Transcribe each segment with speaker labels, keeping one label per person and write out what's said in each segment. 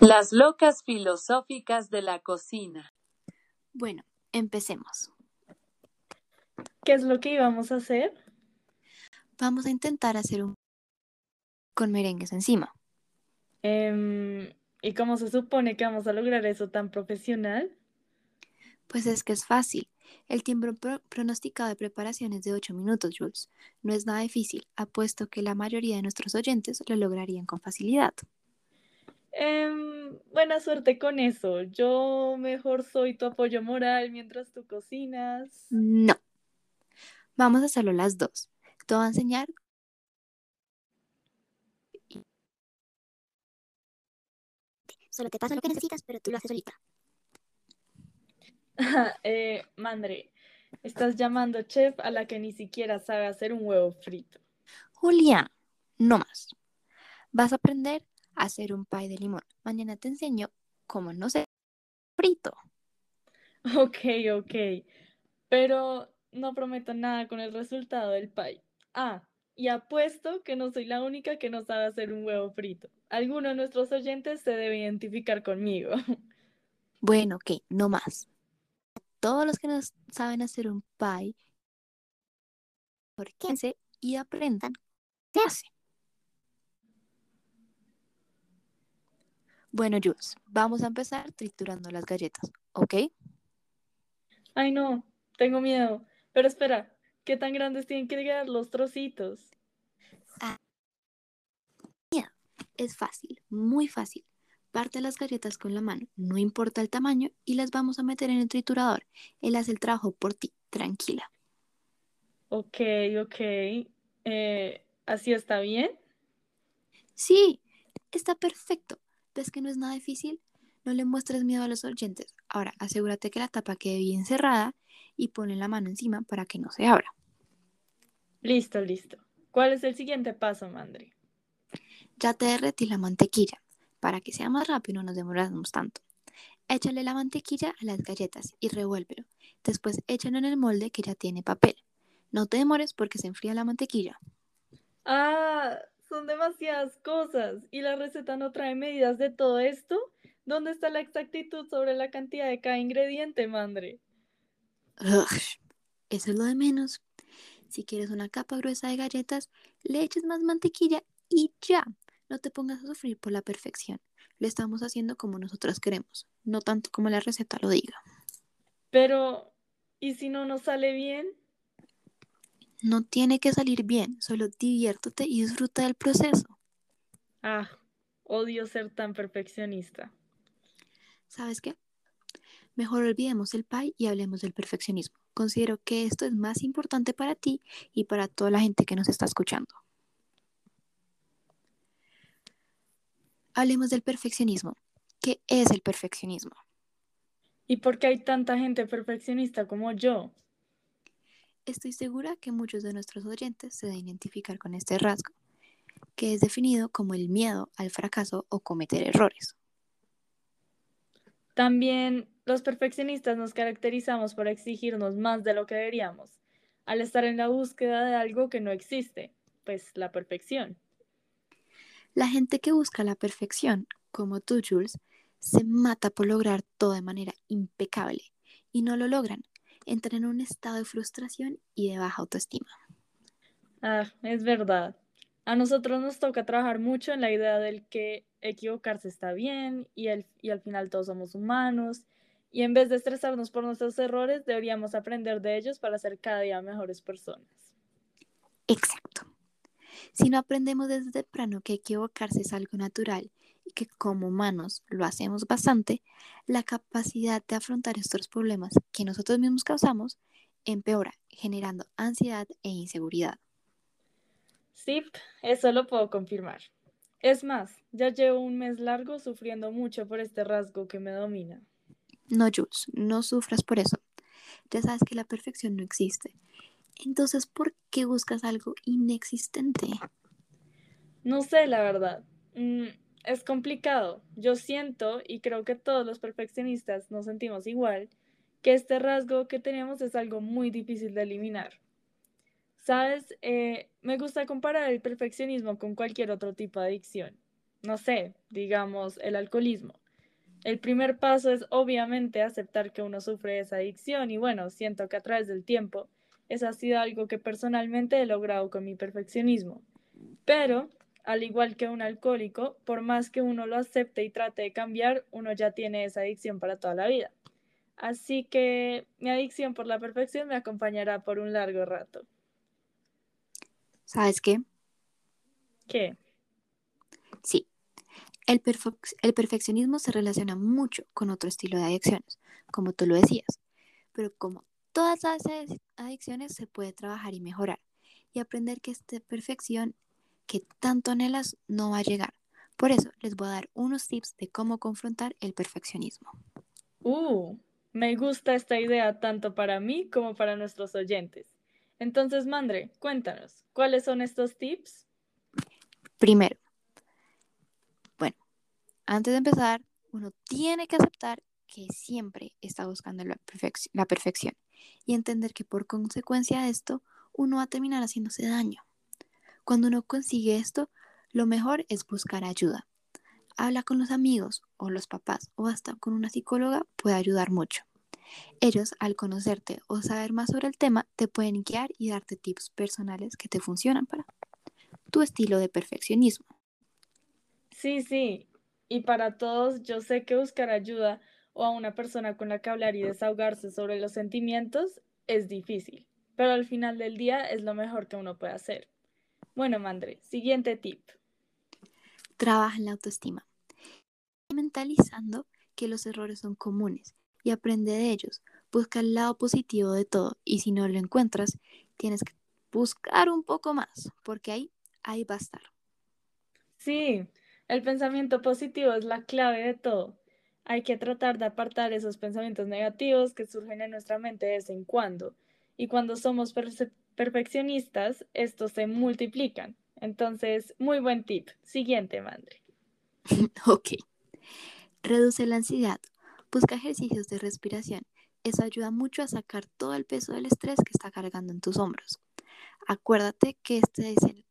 Speaker 1: Las locas filosóficas de la cocina.
Speaker 2: Bueno, empecemos.
Speaker 3: ¿Qué es lo que íbamos a hacer?
Speaker 2: Vamos a intentar hacer un con merengues encima.
Speaker 3: Em, ¿Y cómo se supone que vamos a lograr eso tan profesional?
Speaker 2: Pues es que es fácil. El tiempo pro- pronosticado de preparación es de 8 minutos, Jules. No es nada difícil, apuesto que la mayoría de nuestros oyentes lo lograrían con facilidad.
Speaker 3: Em, buena suerte con eso. Yo mejor soy tu apoyo moral mientras tú cocinas.
Speaker 2: No. Vamos a hacerlo las dos. Te voy a enseñar.
Speaker 4: Solo te pasa lo que necesitas, pero tú lo haces solita.
Speaker 3: eh, Mandre, estás llamando chef a la que ni siquiera sabe hacer un huevo frito.
Speaker 2: Julián, no más. Vas a aprender a hacer un pie de limón. Mañana te enseño cómo no se frito.
Speaker 3: Ok, ok. Pero no prometo nada con el resultado del pie. Ah, y apuesto que no soy la única que no sabe hacer un huevo frito. Alguno de nuestros oyentes se debe identificar conmigo.
Speaker 2: Bueno, ok, no más. Todos los que no saben hacer un pie, quédense y aprendan qué hace. Bueno, Jules, vamos a empezar triturando las galletas, ¿ok?
Speaker 3: Ay, no, tengo miedo. Pero espera, ¿qué tan grandes tienen que quedar los trocitos?
Speaker 2: Es fácil, muy fácil. Parte las galletas con la mano, no importa el tamaño, y las vamos a meter en el triturador. Él hace el trabajo por ti, tranquila.
Speaker 3: Ok, ok. Eh, ¿así está bien?
Speaker 2: Sí, está perfecto. ¿Ves que no es nada difícil? No le muestres miedo a los oyentes. Ahora, asegúrate que la tapa quede bien cerrada y ponle la mano encima para que no se abra.
Speaker 3: Listo, listo. ¿Cuál es el siguiente paso, Mandri?
Speaker 2: Ya te derretí la mantequilla. Para que sea más rápido no nos demoramos tanto. Échale la mantequilla a las galletas y revuélvelo. Después échalo en el molde que ya tiene papel. No te demores porque se enfría la mantequilla.
Speaker 3: Ah, son demasiadas cosas. ¿Y la receta no trae medidas de todo esto? ¿Dónde está la exactitud sobre la cantidad de cada ingrediente, Mandre?
Speaker 2: Ugh, eso es lo de menos. Si quieres una capa gruesa de galletas, le eches más mantequilla y ya. No te pongas a sufrir por la perfección. Lo estamos haciendo como nosotros queremos, no tanto como la receta lo diga.
Speaker 3: Pero, ¿y si no nos sale bien?
Speaker 2: No tiene que salir bien, solo diviértete y disfruta del proceso.
Speaker 3: Ah, odio ser tan perfeccionista.
Speaker 2: ¿Sabes qué? Mejor olvidemos el pie y hablemos del perfeccionismo. Considero que esto es más importante para ti y para toda la gente que nos está escuchando. Hablemos del perfeccionismo. ¿Qué es el perfeccionismo?
Speaker 3: ¿Y por qué hay tanta gente perfeccionista como yo?
Speaker 2: Estoy segura que muchos de nuestros oyentes se deben identificar con este rasgo, que es definido como el miedo al fracaso o cometer errores.
Speaker 3: También los perfeccionistas nos caracterizamos por exigirnos más de lo que deberíamos, al estar en la búsqueda de algo que no existe, pues la perfección.
Speaker 2: La gente que busca la perfección, como tú, Jules, se mata por lograr todo de manera impecable y no lo logran. Entran en un estado de frustración y de baja autoestima.
Speaker 3: Ah, es verdad. A nosotros nos toca trabajar mucho en la idea del que equivocarse está bien y, el, y al final todos somos humanos. Y en vez de estresarnos por nuestros errores, deberíamos aprender de ellos para ser cada día mejores personas.
Speaker 2: Exacto. Si no aprendemos desde temprano que equivocarse es algo natural y que como humanos lo hacemos bastante, la capacidad de afrontar estos problemas que nosotros mismos causamos empeora, generando ansiedad e inseguridad.
Speaker 3: Sí, eso lo puedo confirmar. Es más, ya llevo un mes largo sufriendo mucho por este rasgo que me domina.
Speaker 2: No, Jules, no sufras por eso. Ya sabes que la perfección no existe. Entonces, ¿por qué buscas algo inexistente?
Speaker 3: No sé, la verdad. Mm, es complicado. Yo siento, y creo que todos los perfeccionistas nos sentimos igual, que este rasgo que tenemos es algo muy difícil de eliminar. Sabes, Eh, me gusta comparar el perfeccionismo con cualquier otro tipo de adicción. No sé, digamos el alcoholismo. El primer paso es obviamente aceptar que uno sufre esa adicción y bueno, siento que a través del tiempo eso ha sido algo que personalmente he logrado con mi perfeccionismo. Pero, al igual que un alcohólico, por más que uno lo acepte y trate de cambiar, uno ya tiene esa adicción para toda la vida. Así que mi adicción por la perfección me acompañará por un largo rato.
Speaker 2: ¿Sabes qué?
Speaker 3: ¿Qué?
Speaker 2: Sí, el, perfec- el perfeccionismo se relaciona mucho con otro estilo de adicciones, como tú lo decías, pero como todas las adi- adicciones se puede trabajar y mejorar y aprender que esta perfección que tanto anhelas no va a llegar. Por eso les voy a dar unos tips de cómo confrontar el perfeccionismo.
Speaker 3: Uh, me gusta esta idea tanto para mí como para nuestros oyentes. Entonces, Mandre, cuéntanos, ¿cuáles son estos tips?
Speaker 2: Primero, bueno, antes de empezar, uno tiene que aceptar que siempre está buscando la, perfec- la perfección y entender que por consecuencia de esto, uno va a terminar haciéndose daño. Cuando uno consigue esto, lo mejor es buscar ayuda. Habla con los amigos o los papás o hasta con una psicóloga puede ayudar mucho. Ellos, al conocerte o saber más sobre el tema, te pueden guiar y darte tips personales que te funcionan para tu estilo de perfeccionismo.
Speaker 3: Sí, sí. Y para todos, yo sé que buscar ayuda o a una persona con la que hablar y desahogarse sobre los sentimientos es difícil, pero al final del día es lo mejor que uno puede hacer. Bueno, Mandre, siguiente tip.
Speaker 2: Trabaja en la autoestima, mentalizando que los errores son comunes y aprende de ellos. Busca el lado positivo de todo y si no lo encuentras, tienes que buscar un poco más, porque ahí, ahí va a estar.
Speaker 3: Sí, el pensamiento positivo es la clave de todo. Hay que tratar de apartar esos pensamientos negativos que surgen en nuestra mente de vez en cuando. Y cuando somos perfeccionistas, estos se multiplican. Entonces, muy buen tip. Siguiente, Mandre.
Speaker 2: ok. Reduce la ansiedad. Busca ejercicios de respiración. Eso ayuda mucho a sacar todo el peso del estrés que está cargando en tus hombros. Acuérdate que, este es el,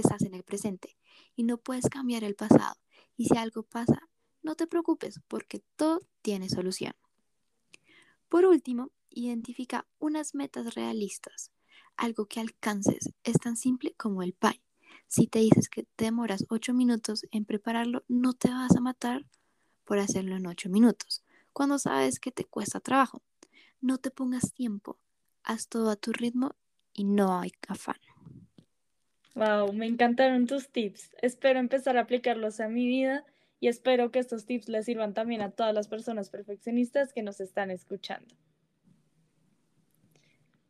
Speaker 2: estás en el presente y no puedes cambiar el pasado. Y si algo pasa, no te preocupes porque todo tiene solución. Por último, identifica unas metas realistas, algo que alcances. Es tan simple como el pie. Si te dices que te demoras 8 minutos en prepararlo, no te vas a matar por hacerlo en 8 minutos, cuando sabes que te cuesta trabajo. No te pongas tiempo, haz todo a tu ritmo y no hay afán.
Speaker 3: Wow, me encantaron tus tips. Espero empezar a aplicarlos a mi vida y espero que estos tips les sirvan también a todas las personas perfeccionistas que nos están escuchando.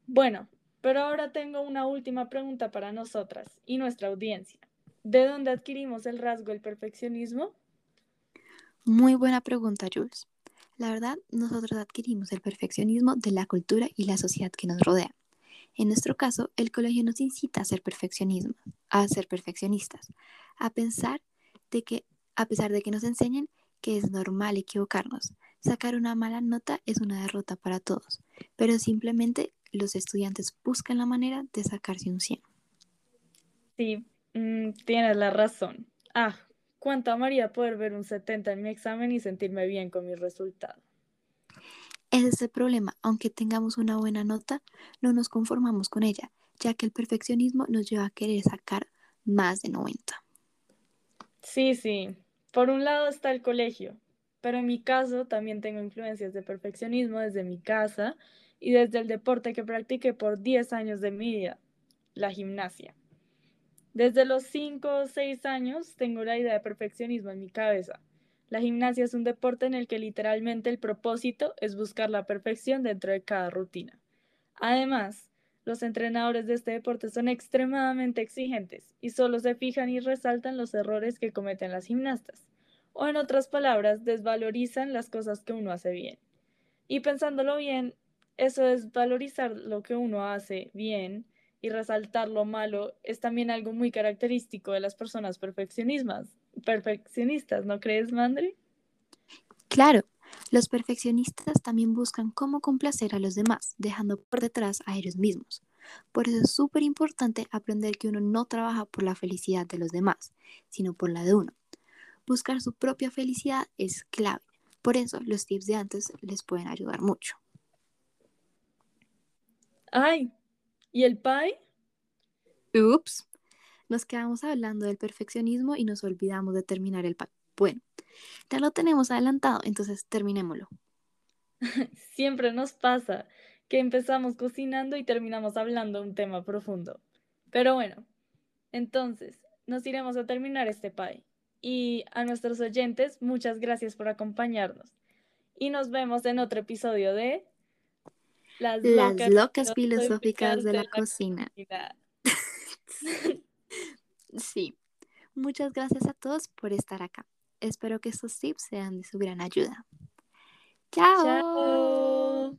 Speaker 3: Bueno, pero ahora tengo una última pregunta para nosotras y nuestra audiencia. ¿De dónde adquirimos el rasgo del perfeccionismo?
Speaker 2: Muy buena pregunta, Jules. La verdad, nosotros adquirimos el perfeccionismo de la cultura y la sociedad que nos rodea. En nuestro caso, el colegio nos incita a ser a ser perfeccionistas, a pensar de que, a pesar de que nos enseñen que es normal equivocarnos, sacar una mala nota es una derrota para todos, pero simplemente los estudiantes buscan la manera de sacarse un 100.
Speaker 3: Sí, mm, tienes la razón. Ah, cuánto amaría poder ver un 70 en mi examen y sentirme bien con mi resultado.
Speaker 2: Ese es el problema, aunque tengamos una buena nota, no nos conformamos con ella, ya que el perfeccionismo nos lleva a querer sacar más de 90.
Speaker 3: Sí, sí. Por un lado está el colegio, pero en mi caso también tengo influencias de perfeccionismo desde mi casa y desde el deporte que practiqué por 10 años de mi vida, la gimnasia. Desde los 5 o 6 años tengo la idea de perfeccionismo en mi cabeza. La gimnasia es un deporte en el que literalmente el propósito es buscar la perfección dentro de cada rutina. Además, los entrenadores de este deporte son extremadamente exigentes y solo se fijan y resaltan los errores que cometen las gimnastas, o en otras palabras, desvalorizan las cosas que uno hace bien. Y pensándolo bien, eso es valorizar lo que uno hace bien y resaltar lo malo es también algo muy característico de las personas perfeccionistas, perfeccionistas, ¿no crees, Mandri?
Speaker 2: Claro, los perfeccionistas también buscan cómo complacer a los demás, dejando por detrás a ellos mismos. Por eso es súper importante aprender que uno no trabaja por la felicidad de los demás, sino por la de uno. Buscar su propia felicidad es clave. Por eso los tips de antes les pueden ayudar mucho.
Speaker 3: Ay, ¿y el pie?
Speaker 2: Ups, nos quedamos hablando del perfeccionismo y nos olvidamos de terminar el pie. Bueno, ya lo tenemos adelantado, entonces terminémoslo.
Speaker 3: Siempre nos pasa que empezamos cocinando y terminamos hablando de un tema profundo. Pero bueno, entonces nos iremos a terminar este pie. Y a nuestros oyentes, muchas gracias por acompañarnos. Y nos vemos en otro episodio de
Speaker 2: Las locas, locas filosóficas de la, cocina. sí, muchas gracias a todos por estar acá. Espero que estos tips sean de su gran ayuda. Chao. Chao.